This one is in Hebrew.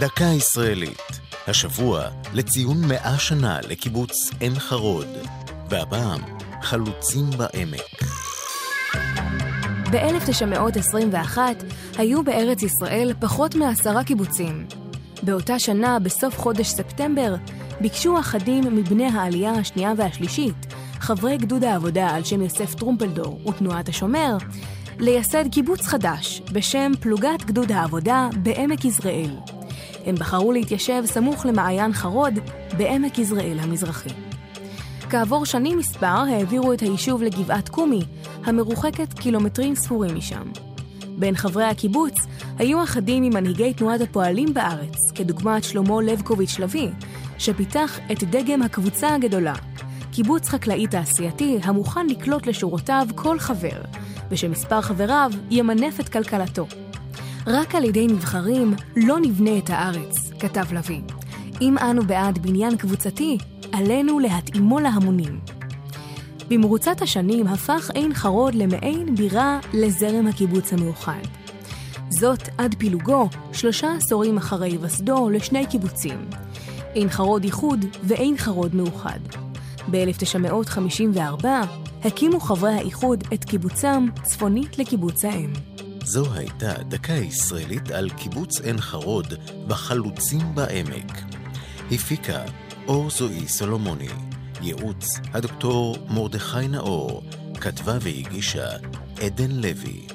דקה ישראלית, השבוע לציון מאה שנה לקיבוץ עין חרוד, והפעם חלוצים בעמק. ב-1921 היו בארץ ישראל פחות מעשרה קיבוצים. באותה שנה, בסוף חודש ספטמבר, ביקשו אחדים מבני העלייה השנייה והשלישית, חברי גדוד העבודה על שם יוסף טרומפלדור ותנועת השומר, לייסד קיבוץ חדש בשם פלוגת גדוד העבודה בעמק יזרעאל. הם בחרו להתיישב סמוך למעיין חרוד בעמק יזרעאל המזרחי. כעבור שנים מספר העבירו את היישוב לגבעת קומי, המרוחקת קילומטרים ספורים משם. בין חברי הקיבוץ היו אחדים ממנהיגי תנועת הפועלים בארץ, כדוגמת שלמה לבקוביץ' לביא, שפיתח את דגם הקבוצה הגדולה, קיבוץ חקלאי תעשייתי המוכן לקלוט לשורותיו כל חבר, ושמספר חבריו ימנף את כלכלתו. רק על ידי נבחרים לא נבנה את הארץ, כתב לביא. אם אנו בעד בניין קבוצתי, עלינו להתאימו להמונים. במרוצת השנים הפך עין חרוד למעין בירה לזרם הקיבוץ המאוחד. זאת עד פילוגו, שלושה עשורים אחרי היווסדו, לשני קיבוצים. עין חרוד איחוד ועין חרוד מאוחד. ב-1954 הקימו חברי האיחוד את קיבוצם צפונית לקיבוץ האם. זו הייתה דקה ישראלית על קיבוץ עין חרוד בחלוצים בעמק. הפיקה אור זועי סולומוני, ייעוץ הדוקטור מרדכי נאור, כתבה והגישה עדן לוי.